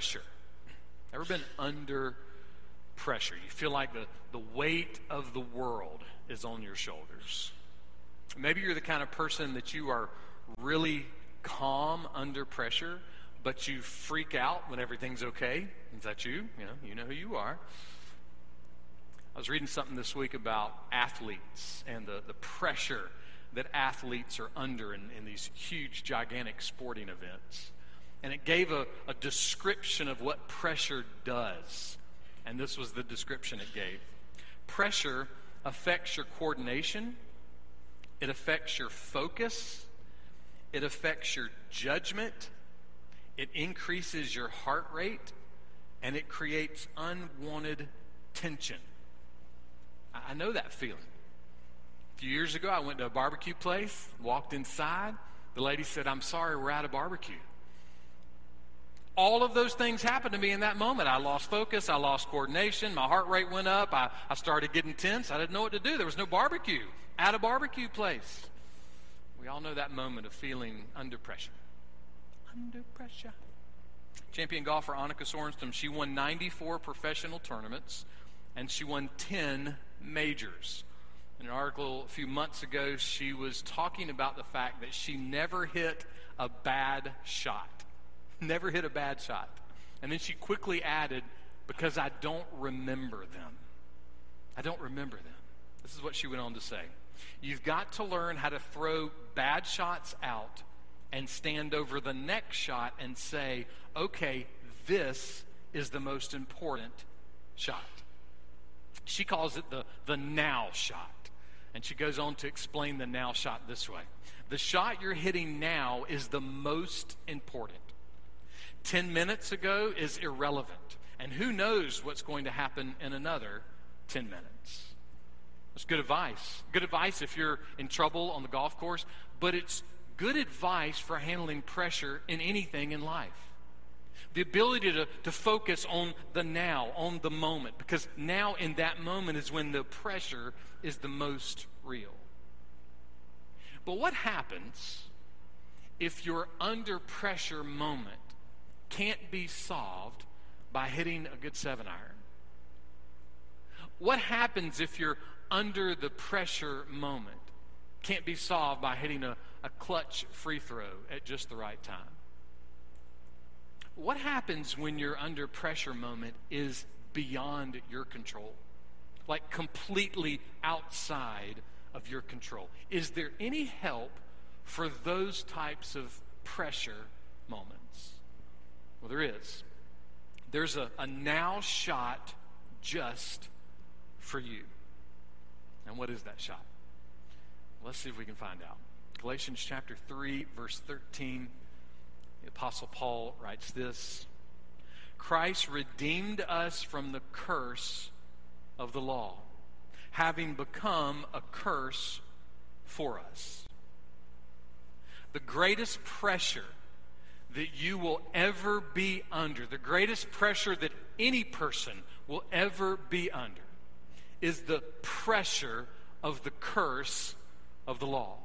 pressure? Ever been under pressure? You feel like the, the weight of the world is on your shoulders. Maybe you're the kind of person that you are really calm under pressure, but you freak out when everything's okay. Is that you? Yeah, you know who you are. I was reading something this week about athletes and the, the pressure that athletes are under in, in these huge, gigantic sporting events. And it gave a, a description of what pressure does. And this was the description it gave pressure affects your coordination, it affects your focus, it affects your judgment, it increases your heart rate, and it creates unwanted tension. I know that feeling. A few years ago, I went to a barbecue place, walked inside. The lady said, I'm sorry, we're out of barbecue. All of those things happened to me in that moment. I lost focus, I lost coordination, my heart rate went up, I, I started getting tense. I didn't know what to do. There was no barbecue at a barbecue place. We all know that moment of feeling under pressure. Under pressure. Champion golfer Annika Sorenstam, she won 94 professional tournaments and she won 10 majors. In an article a few months ago, she was talking about the fact that she never hit a bad shot. Never hit a bad shot. And then she quickly added, because I don't remember them. I don't remember them. This is what she went on to say. You've got to learn how to throw bad shots out and stand over the next shot and say, okay, this is the most important shot. She calls it the, the now shot. And she goes on to explain the now shot this way The shot you're hitting now is the most important. 10 minutes ago is irrelevant. And who knows what's going to happen in another 10 minutes? That's good advice. Good advice if you're in trouble on the golf course, but it's good advice for handling pressure in anything in life. The ability to, to focus on the now, on the moment, because now in that moment is when the pressure is the most real. But what happens if your under pressure moment can't be solved by hitting a good seven iron? What happens if you're under the pressure moment can't be solved by hitting a, a clutch free throw at just the right time? What happens when your under pressure moment is beyond your control? Like completely outside of your control. Is there any help for those types of pressure moments? Well, there is. There's a, a now shot just for you. And what is that shot? Let's see if we can find out. Galatians chapter 3, verse 13. The Apostle Paul writes this Christ redeemed us from the curse of the law, having become a curse for us. The greatest pressure that you will ever be under, the greatest pressure that any person will ever be under, is the pressure of the curse of the law.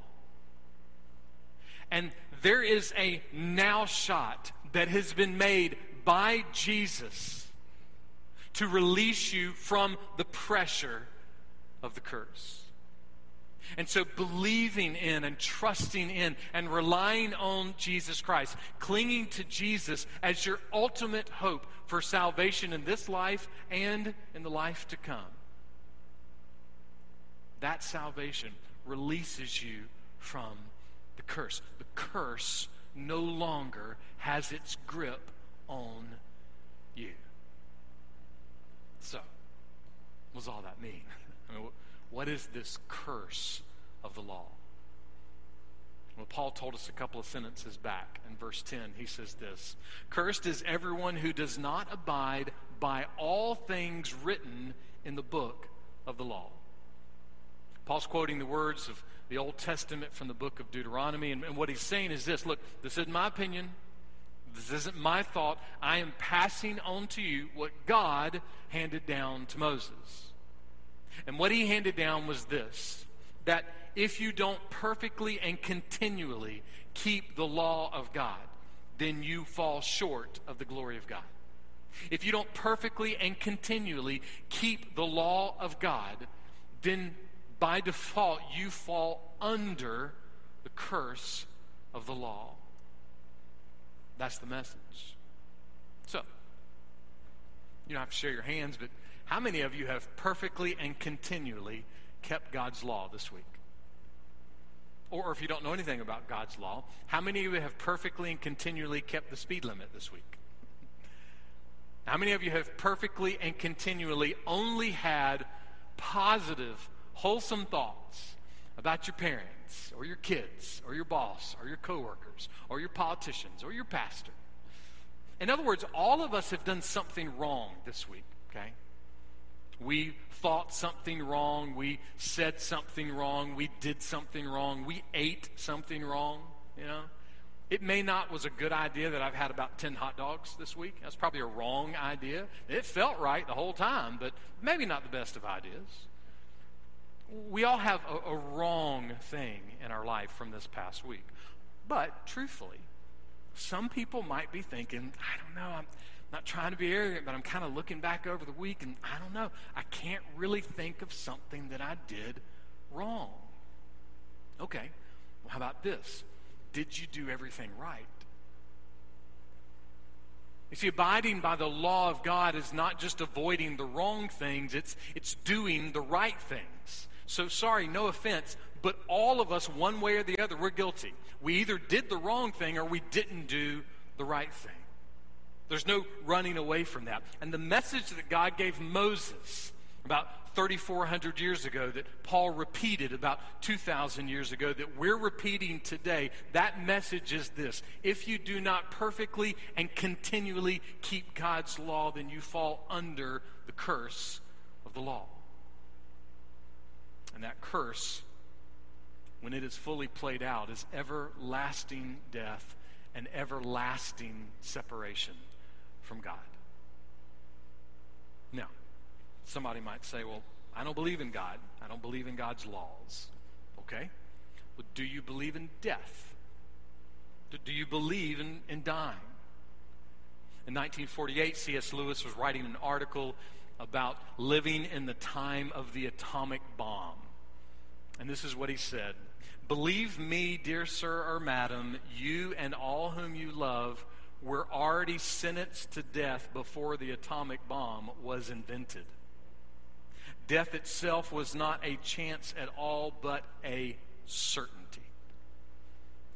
And there is a now shot that has been made by Jesus to release you from the pressure of the curse. And so, believing in and trusting in and relying on Jesus Christ, clinging to Jesus as your ultimate hope for salvation in this life and in the life to come. That salvation releases you from the curse. The curse no longer has its grip on you. So, what does all that mean? I mean, what is this curse of the law? Well, Paul told us a couple of sentences back in verse 10. He says this Cursed is everyone who does not abide by all things written in the book of the law. Paul's quoting the words of the Old Testament from the book of Deuteronomy. And, and what he's saying is this look, this isn't my opinion. This isn't my thought. I am passing on to you what God handed down to Moses. And what he handed down was this that if you don't perfectly and continually keep the law of God, then you fall short of the glory of God. if you don't perfectly and continually keep the law of God, then by default you fall under the curse of the law. That's the message. So, you don't have to share your hands, but how many of you have perfectly and continually kept God's law this week? Or if you don't know anything about God's law, how many of you have perfectly and continually kept the speed limit this week? How many of you have perfectly and continually only had positive, wholesome thoughts about your parents or your kids or your boss or your coworkers or your politicians or your pastor? In other words, all of us have done something wrong this week, okay? We thought something wrong. We said something wrong. We did something wrong. We ate something wrong, you know? It may not was a good idea that I've had about 10 hot dogs this week. That's probably a wrong idea. It felt right the whole time, but maybe not the best of ideas. We all have a, a wrong thing in our life from this past week. But truthfully, some people might be thinking, I don't know, I'm not trying to be arrogant, but I'm kind of looking back over the week and I don't know, I can't really think of something that I did wrong. Okay, well, how about this? Did you do everything right? You see, abiding by the law of God is not just avoiding the wrong things, it's, it's doing the right things. So, sorry, no offense, but all of us, one way or the other, we're guilty. We either did the wrong thing or we didn't do the right thing. There's no running away from that. And the message that God gave Moses about 3,400 years ago, that Paul repeated about 2,000 years ago, that we're repeating today, that message is this If you do not perfectly and continually keep God's law, then you fall under the curse of the law. And that curse, when it is fully played out, is everlasting death and everlasting separation from God. Now, somebody might say, well, I don't believe in God. I don't believe in God's laws. Okay? But do you believe in death? Do you believe in, in dying? In 1948, C.S. Lewis was writing an article about living in the time of the atomic bomb. And this is what he said Believe me, dear sir or madam, you and all whom you love were already sentenced to death before the atomic bomb was invented. Death itself was not a chance at all, but a certainty.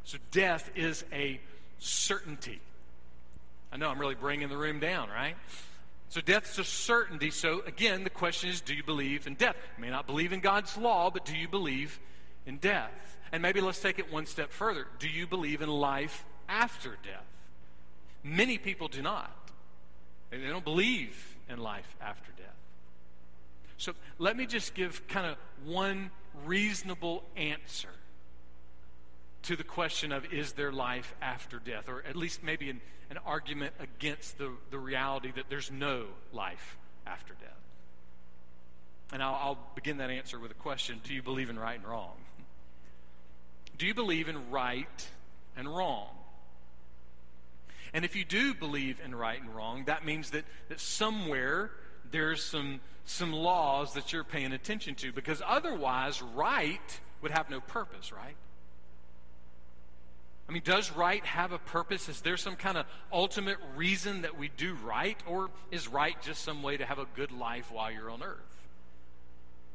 So, death is a certainty. I know I'm really bringing the room down, right? So, death's a certainty. So, again, the question is do you believe in death? You may not believe in God's law, but do you believe in death? And maybe let's take it one step further. Do you believe in life after death? Many people do not. They don't believe in life after death. So let me just give kind of one reasonable answer to the question of is there life after death, or at least maybe an, an argument against the, the reality that there's no life after death. And I'll, I'll begin that answer with a question Do you believe in right and wrong? Do you believe in right and wrong? And if you do believe in right and wrong, that means that, that somewhere there's some, some laws that you're paying attention to, because otherwise, right would have no purpose, right? I mean, does right have a purpose? Is there some kind of ultimate reason that we do right? Or is right just some way to have a good life while you're on earth?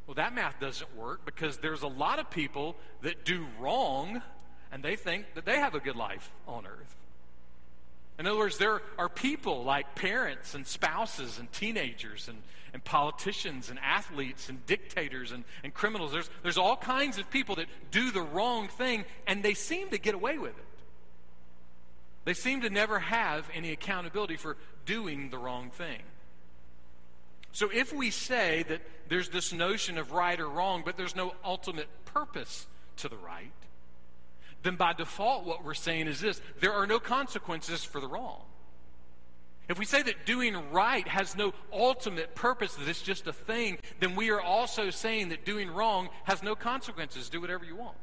Well, that math doesn't work because there's a lot of people that do wrong and they think that they have a good life on earth. In other words, there are people like parents and spouses and teenagers and, and politicians and athletes and dictators and, and criminals. There's, there's all kinds of people that do the wrong thing and they seem to get away with it. They seem to never have any accountability for doing the wrong thing. So if we say that there's this notion of right or wrong, but there's no ultimate purpose to the right, then by default, what we're saying is this there are no consequences for the wrong. If we say that doing right has no ultimate purpose, that it's just a thing, then we are also saying that doing wrong has no consequences. Do whatever you want.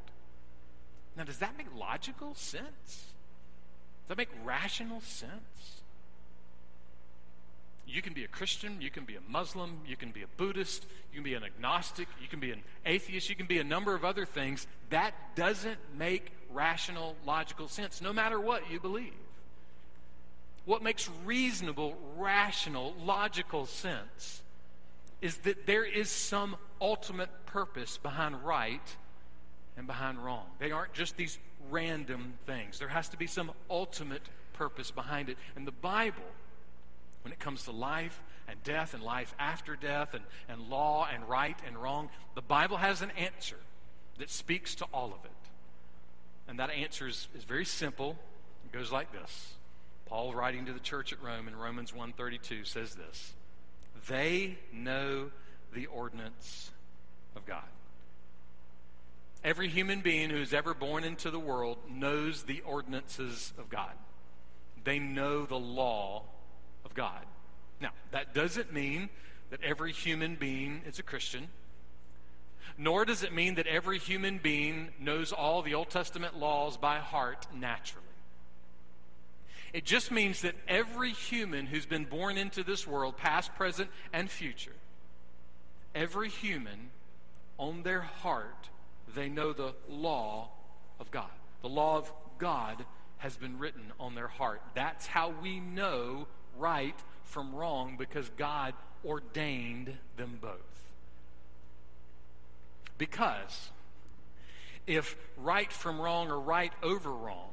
Now, does that make logical sense? Does that make rational sense? You can be a Christian, you can be a Muslim, you can be a Buddhist, you can be an agnostic, you can be an atheist, you can be a number of other things. That doesn't make rational, logical sense, no matter what you believe. What makes reasonable, rational, logical sense is that there is some ultimate purpose behind right and behind wrong. They aren't just these random things, there has to be some ultimate purpose behind it. And the Bible, when it comes to life and death and life after death and, and law and right and wrong, the Bible has an answer that speaks to all of it. And that answer is, is very simple. It goes like this. Paul writing to the church at Rome in Romans 1:32 says this. They know the ordinance of God. Every human being who's ever born into the world knows the ordinances of God. They know the law of God. Now, that doesn't mean that every human being is a Christian, nor does it mean that every human being knows all the Old Testament laws by heart naturally. It just means that every human who's been born into this world, past, present, and future, every human on their heart, they know the law of God. The law of God has been written on their heart. That's how we know right from wrong because God ordained them both. Because if right from wrong or right over wrong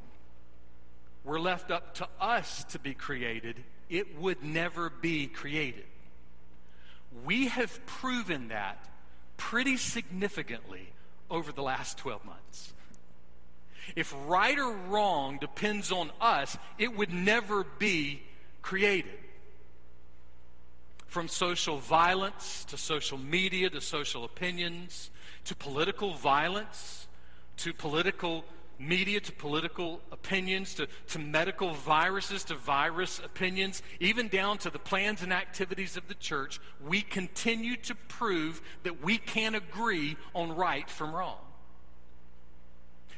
were left up to us to be created, it would never be created. We have proven that pretty significantly over the last 12 months. If right or wrong depends on us, it would never be created. From social violence to social media to social opinions to political violence to political media to political opinions to, to medical viruses to virus opinions, even down to the plans and activities of the church, we continue to prove that we can't agree on right from wrong.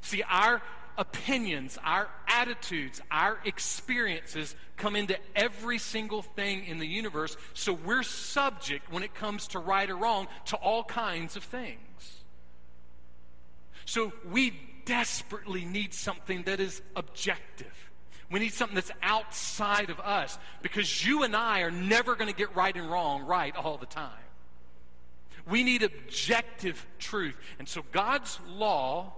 See, our opinions, our attitudes, our experiences come into every single thing in the universe, so we're subject, when it comes to right or wrong, to all kinds of things. So we desperately need something that is objective. We need something that's outside of us because you and I are never going to get right and wrong right all the time. We need objective truth. And so God's law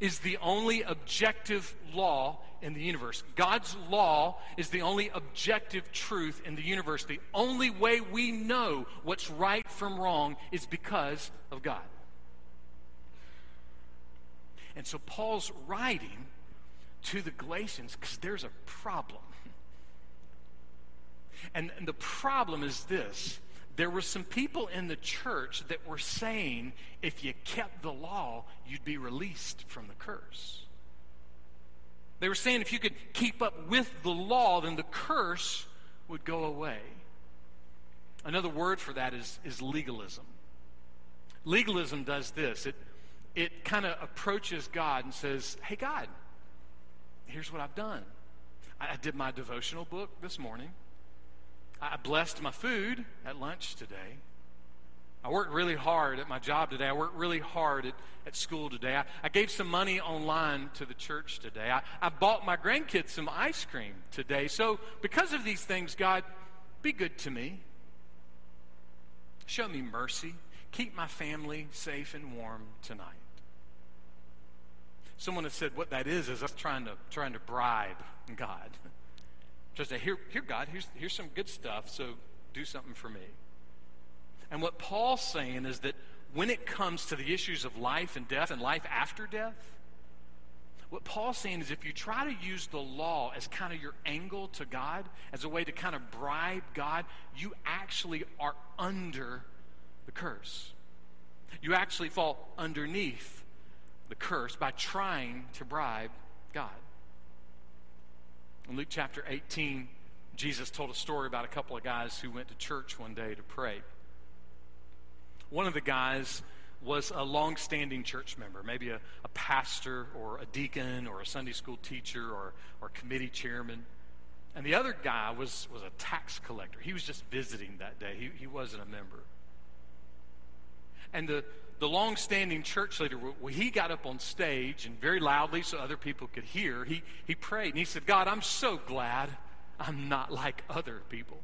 is the only objective law in the universe. God's law is the only objective truth in the universe. The only way we know what's right from wrong is because of God. And so Paul's writing to the Galatians because there's a problem. And, and the problem is this there were some people in the church that were saying if you kept the law, you'd be released from the curse. They were saying if you could keep up with the law, then the curse would go away. Another word for that is, is legalism. Legalism does this it, it kind of approaches God and says, Hey, God, here's what I've done. I did my devotional book this morning. I blessed my food at lunch today. I worked really hard at my job today. I worked really hard at, at school today. I, I gave some money online to the church today. I, I bought my grandkids some ice cream today. So, because of these things, God, be good to me. Show me mercy. Keep my family safe and warm tonight. Someone has said what that is is us trying to trying to bribe God. Just say, here, here, God, here's, here's some good stuff, so do something for me. And what Paul's saying is that when it comes to the issues of life and death and life after death, what Paul's saying is if you try to use the law as kind of your angle to God, as a way to kind of bribe God, you actually are under the curse. You actually fall underneath the curse by trying to bribe God. In Luke chapter 18, Jesus told a story about a couple of guys who went to church one day to pray. One of the guys was a long-standing church member, maybe a, a pastor or a deacon or a Sunday school teacher or, or committee chairman. And the other guy was, was a tax collector. He was just visiting that day, he, he wasn't a member. And the, the long standing church leader, when he got up on stage and very loudly so other people could hear, he, he prayed and he said, God, I'm so glad I'm not like other people.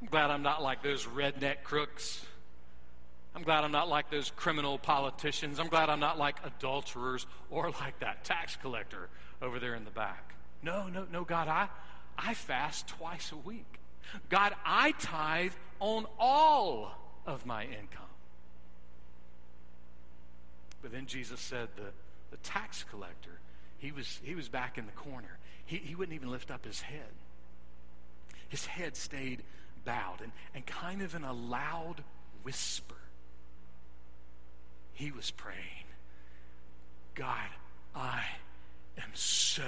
I'm glad I'm not like those redneck crooks. I'm glad I'm not like those criminal politicians. I'm glad I'm not like adulterers or like that tax collector over there in the back. No, no, no, God, I, I fast twice a week. God, I tithe on all of my income. But then Jesus said the, the tax collector, he was, he was back in the corner. He, he wouldn't even lift up his head. His head stayed bowed and, and kind of in a loud whisper, he was praying, God, I am so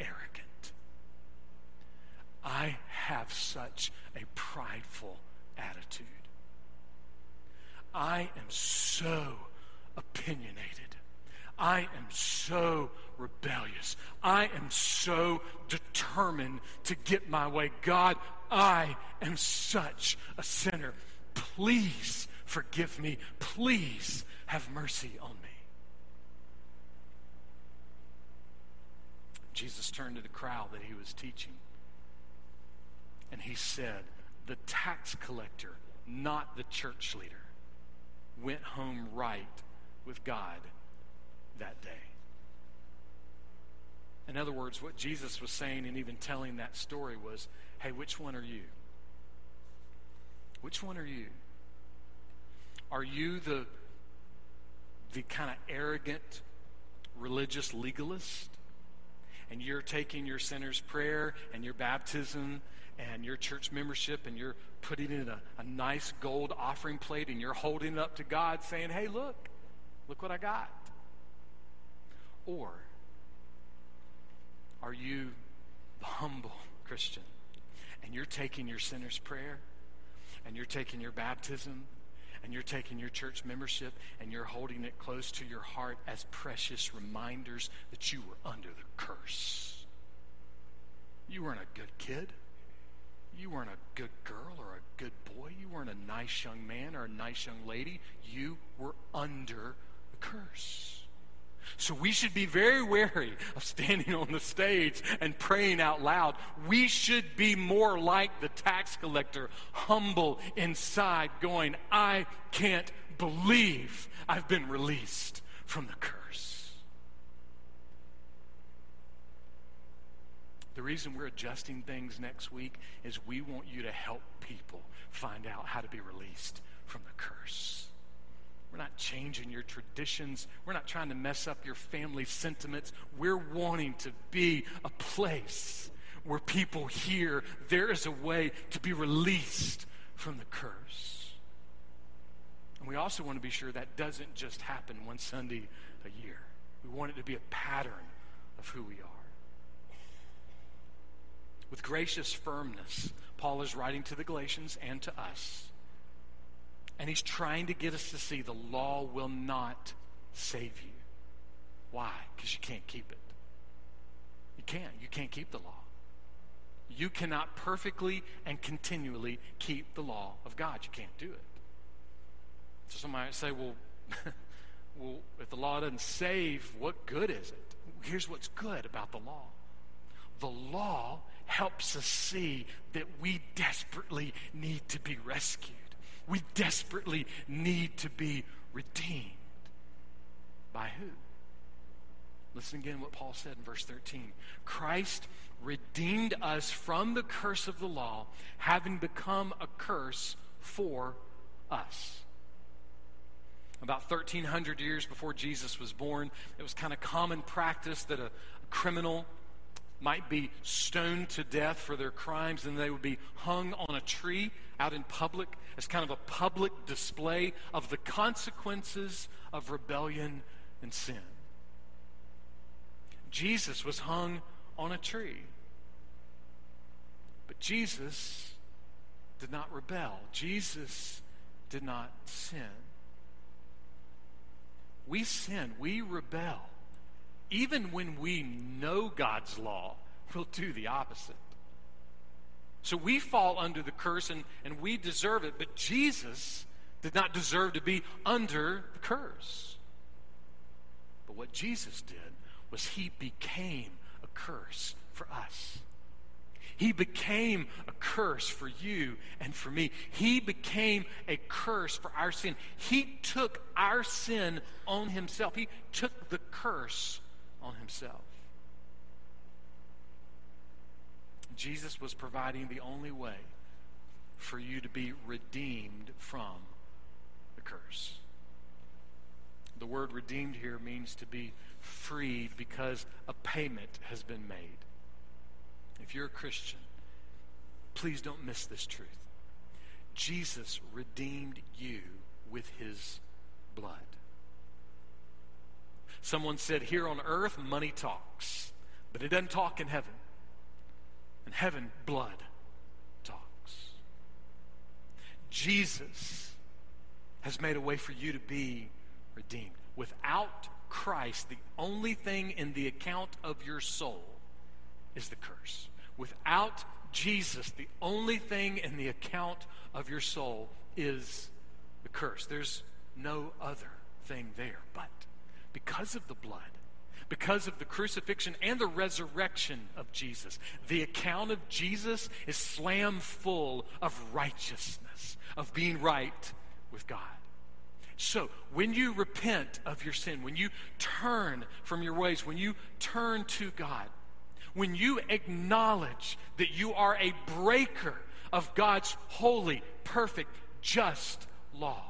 arrogant. I have such a prideful attitude. I am so opinionated. I am so rebellious. I am so determined to get my way. God, I am such a sinner. Please forgive me. Please have mercy on me. Jesus turned to the crowd that he was teaching and he said, The tax collector, not the church leader, went home right with God that day. In other words, what Jesus was saying and even telling that story was hey, which one are you? Which one are you? Are you the, the kind of arrogant religious legalist? And you're taking your sinner's prayer and your baptism and your church membership and you're putting in a, a nice gold offering plate and you're holding it up to God saying, hey, look, Look what I got. Or are you the humble Christian and you're taking your sinner's prayer and you're taking your baptism and you're taking your church membership and you're holding it close to your heart as precious reminders that you were under the curse? You weren't a good kid. You weren't a good girl or a good boy. You weren't a nice young man or a nice young lady. You were under curse. So we should be very wary of standing on the stage and praying out loud. We should be more like the tax collector, humble inside, going, I can't believe I've been released from the curse. The reason we're adjusting things next week is we want you to help people find out how to be released from the curse. We're not changing your traditions. We're not trying to mess up your family sentiments. We're wanting to be a place where people hear there is a way to be released from the curse. And we also want to be sure that doesn't just happen one Sunday a year. We want it to be a pattern of who we are. With gracious firmness, Paul is writing to the Galatians and to us and he's trying to get us to see the law will not save you. Why? Because you can't keep it. You can't. You can't keep the law. You cannot perfectly and continually keep the law of God. You can't do it. So somebody might say, well, well, if the law doesn't save, what good is it? Here's what's good about the law. The law helps us see that we desperately need to be rescued. We desperately need to be redeemed. By who? Listen again what Paul said in verse 13. Christ redeemed us from the curse of the law, having become a curse for us. About 1,300 years before Jesus was born, it was kind of common practice that a, a criminal might be stoned to death for their crimes and they would be hung on a tree out in public as kind of a public display of the consequences of rebellion and sin. Jesus was hung on a tree. But Jesus did not rebel. Jesus did not sin. We sin, we rebel even when we know God's law we'll do the opposite. So we fall under the curse and, and we deserve it, but Jesus did not deserve to be under the curse. But what Jesus did was he became a curse for us. He became a curse for you and for me. He became a curse for our sin. He took our sin on himself. He took the curse on himself. Jesus was providing the only way for you to be redeemed from the curse. The word redeemed here means to be freed because a payment has been made. If you're a Christian, please don't miss this truth. Jesus redeemed you with his blood. Someone said, Here on earth, money talks, but it doesn't talk in heaven. In heaven, blood talks. Jesus has made a way for you to be redeemed. Without Christ, the only thing in the account of your soul is the curse. Without Jesus, the only thing in the account of your soul is the curse. There's no other thing there. But because of the blood, because of the crucifixion and the resurrection of Jesus, the account of Jesus is slam full of righteousness, of being right with God. So, when you repent of your sin, when you turn from your ways, when you turn to God, when you acknowledge that you are a breaker of God's holy, perfect, just law,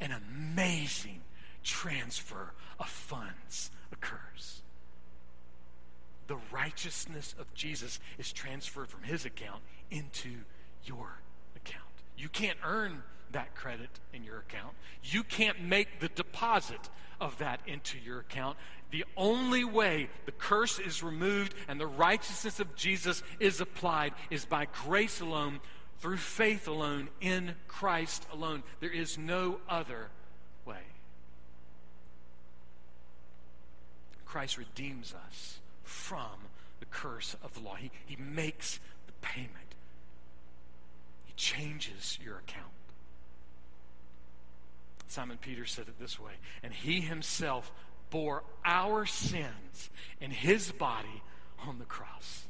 an amazing transfer of funds occurs. The righteousness of Jesus is transferred from his account into your account. You can't earn that credit in your account. You can't make the deposit of that into your account. The only way the curse is removed and the righteousness of Jesus is applied is by grace alone, through faith alone, in Christ alone. There is no other way. Christ redeems us from the curse of the law. He, he makes the payment, He changes your account. Simon Peter said it this way and he himself bore our sins in his body on the cross.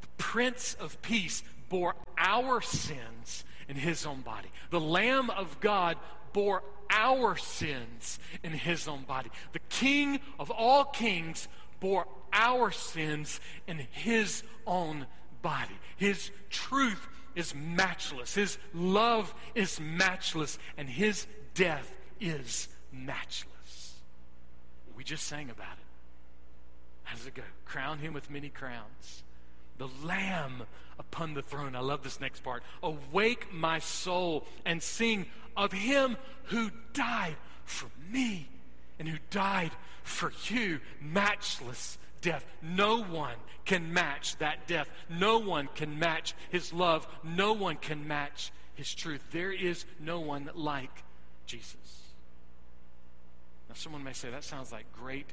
The Prince of Peace bore our sins in his own body. The Lamb of God bore our sins in his own body. The King of all kings bore our sins in his own body. His truth is matchless. His love is matchless. And his death is matchless. We just sang about it. How does it go? Crown him with many crowns. The Lamb upon the throne. I love this next part. Awake my soul and sing of him who died for me and who died for you. Matchless death. No one can match that death. No one can match his love. No one can match his truth. There is no one like Jesus. Now, someone may say that sounds like great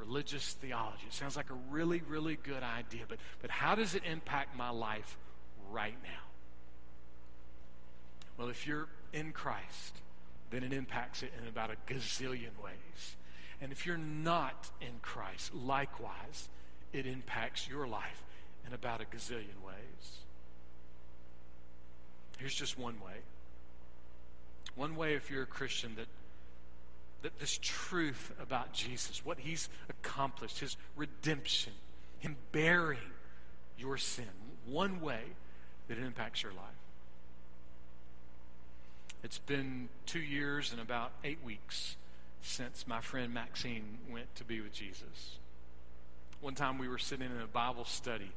religious theology. It sounds like a really, really good idea, but, but how does it impact my life right now? Well, if you're in Christ, then it impacts it in about a gazillion ways. And if you're not in Christ, likewise, it impacts your life in about a gazillion ways. Here's just one way. One way, if you're a Christian, that, that this truth about Jesus, what he's accomplished, his redemption, him bearing your sin, one way that it impacts your life. It's been two years and about eight weeks since my friend Maxine went to be with Jesus. One time we were sitting in a Bible study,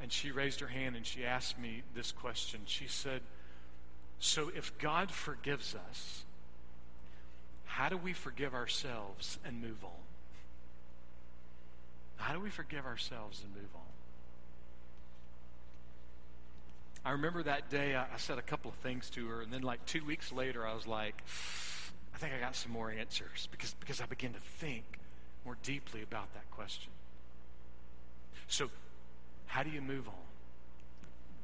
and she raised her hand and she asked me this question. She said, So if God forgives us, how do we forgive ourselves and move on? How do we forgive ourselves and move on? I remember that day I, I said a couple of things to her, and then like two weeks later, I was like, I think I got some more answers because, because I began to think more deeply about that question. So, how do you move on?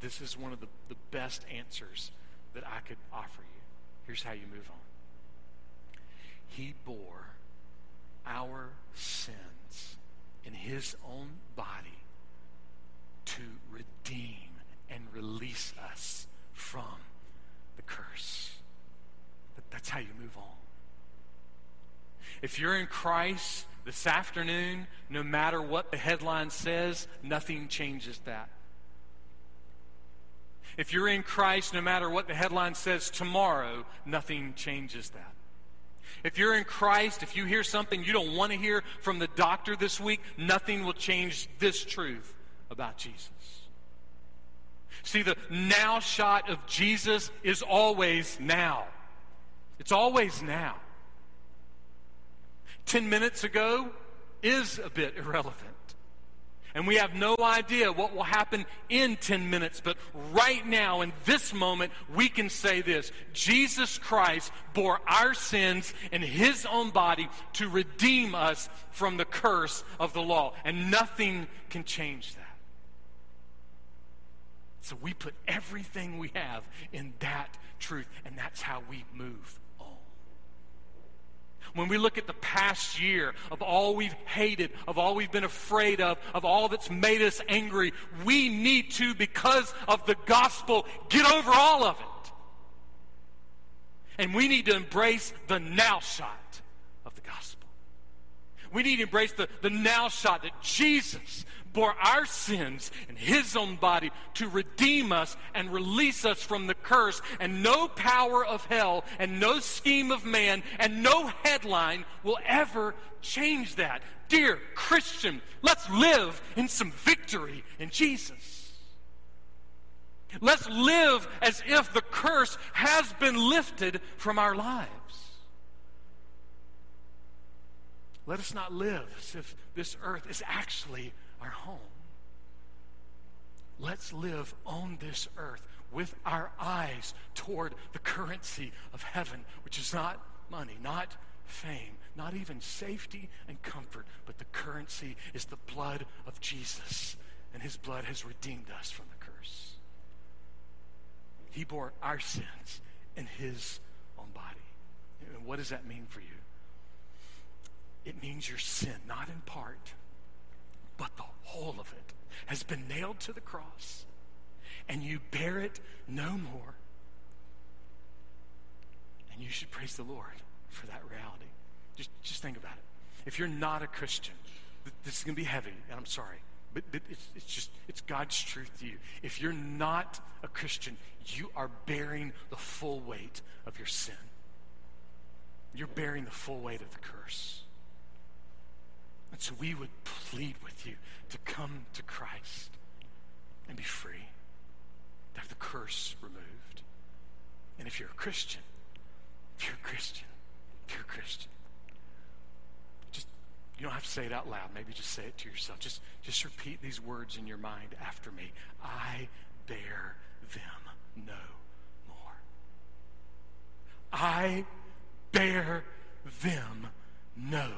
This is one of the, the best answers that I could offer you. Here's how you move on He bore our sins in His own body to redeem and release us from the curse. That's how you move on. If you're in Christ this afternoon, no matter what the headline says, nothing changes that. If you're in Christ, no matter what the headline says tomorrow, nothing changes that. If you're in Christ, if you hear something you don't want to hear from the doctor this week, nothing will change this truth about Jesus. See, the now shot of Jesus is always now. It's always now. Ten minutes ago is a bit irrelevant. And we have no idea what will happen in 10 minutes. But right now, in this moment, we can say this Jesus Christ bore our sins in his own body to redeem us from the curse of the law. And nothing can change that. So we put everything we have in that truth, and that's how we move when we look at the past year of all we've hated, of all we've been afraid of, of all that's made us angry, we need to, because of the gospel, get over all of it. And we need to embrace the now shot of the gospel. We need to embrace the, the now shot that Jesus bore our sins in his own body to redeem us and release us from the curse. And no power of hell and no scheme of man and no headline will ever change that. Dear Christian, let's live in some victory in Jesus. Let's live as if the curse has been lifted from our lives. Let us not live as if this earth is actually our home. Let's live on this earth with our eyes toward the currency of heaven, which is not money, not fame, not even safety and comfort, but the currency is the blood of Jesus, and his blood has redeemed us from the curse. He bore our sins in his own body. And what does that mean for you? It means your sin, not in part, but the whole of it has been nailed to the cross, and you bear it no more. And you should praise the Lord for that reality. Just, just think about it. If you're not a Christian, this is going to be heavy, and I'm sorry, but, but it's, it's just, it's God's truth to you. If you're not a Christian, you are bearing the full weight of your sin. You're bearing the full weight of the curse. And so we would plead with you to come to Christ and be free, to have the curse removed. And if you're a Christian, if you're a Christian, if you're a Christian, just you don't have to say it out loud. Maybe just say it to yourself. Just just repeat these words in your mind after me. I bear them no more. I bear them no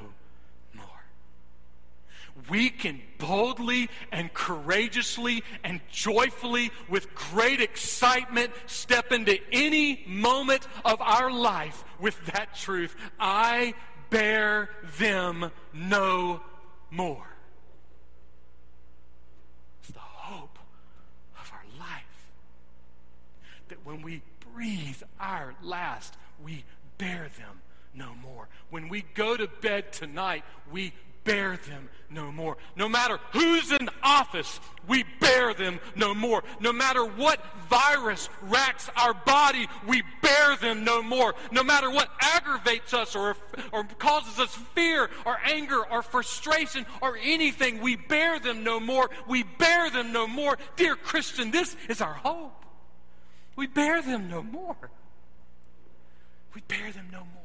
we can boldly and courageously and joyfully, with great excitement, step into any moment of our life with that truth. I bear them no more. It's the hope of our life. That when we breathe our last, we bear them no more. When we go to bed tonight, we bear them no more. No matter who's in office, we bear them no more. No matter what virus racks our body, we bear them no more. No matter what aggravates us or, or causes us fear or anger or frustration or anything, we bear them no more. We bear them no more. Dear Christian, this is our hope. We bear them no more. We bear them no more.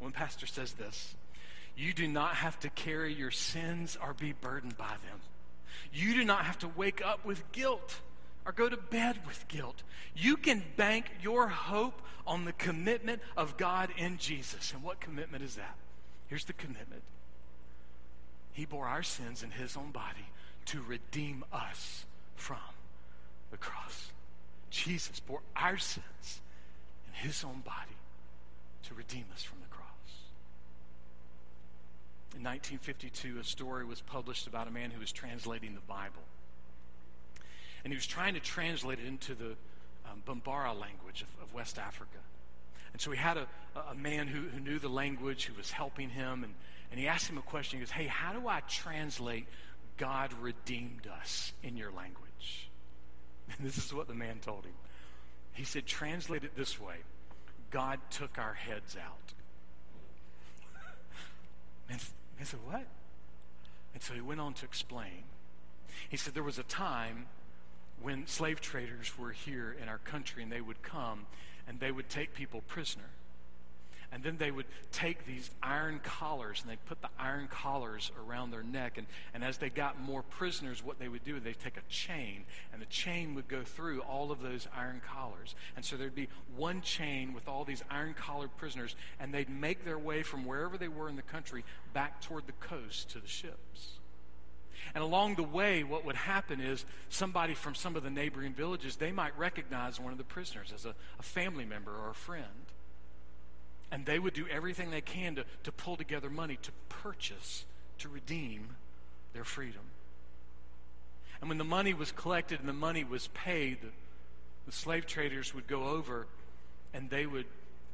One pastor says this You do not have to carry your sins or be burdened by them. You do not have to wake up with guilt or go to bed with guilt. You can bank your hope on the commitment of God in Jesus. And what commitment is that? Here's the commitment He bore our sins in His own body to redeem us from the cross. Jesus bore our sins in His own body to redeem us from. In 1952, a story was published about a man who was translating the Bible. And he was trying to translate it into the um, Bambara language of, of, West Africa. And so he had a, a man who, who knew the language, who was helping him, and, and he asked him a question. He goes, Hey, how do I translate God redeemed us in your language? And this is what the man told him. He said, Translate it this way God took our heads out. he said, What? And so he went on to explain. He said, There was a time when slave traders were here in our country and they would come and they would take people prisoner. And then they would take these iron collars and they'd put the iron collars around their neck. And, and as they got more prisoners, what they would do is they'd take a chain and the chain would go through all of those iron collars. And so there'd be one chain with all these iron collared prisoners and they'd make their way from wherever they were in the country back toward the coast to the ships. And along the way, what would happen is somebody from some of the neighboring villages, they might recognize one of the prisoners as a, a family member or a friend. And they would do everything they can to, to pull together money to purchase, to redeem their freedom. And when the money was collected and the money was paid, the, the slave traders would go over and they would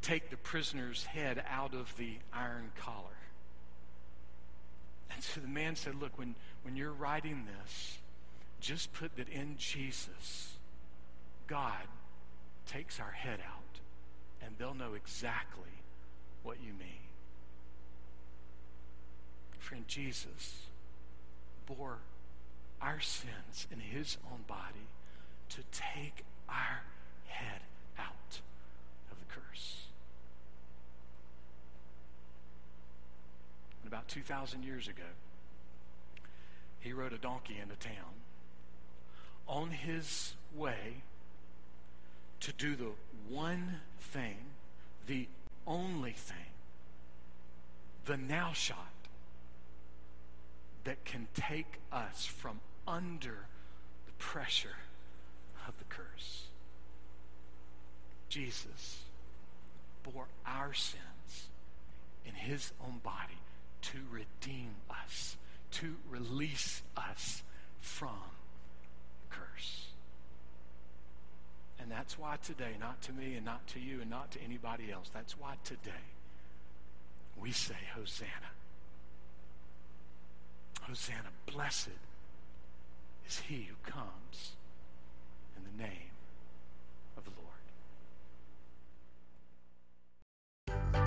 take the prisoner's head out of the iron collar. And so the man said, Look, when, when you're writing this, just put that in Jesus, God takes our head out, and they'll know exactly what you mean. Friend, Jesus bore our sins in his own body to take our head out of the curse. And about 2,000 years ago, he rode a donkey into town on his way to do the one thing, the only thing, the now shot that can take us from under the pressure of the curse. Jesus bore our sins in his own body to redeem us, to release us from curse. And that's why today, not to me and not to you and not to anybody else, that's why today we say, Hosanna. Hosanna, blessed is he who comes in the name of the Lord.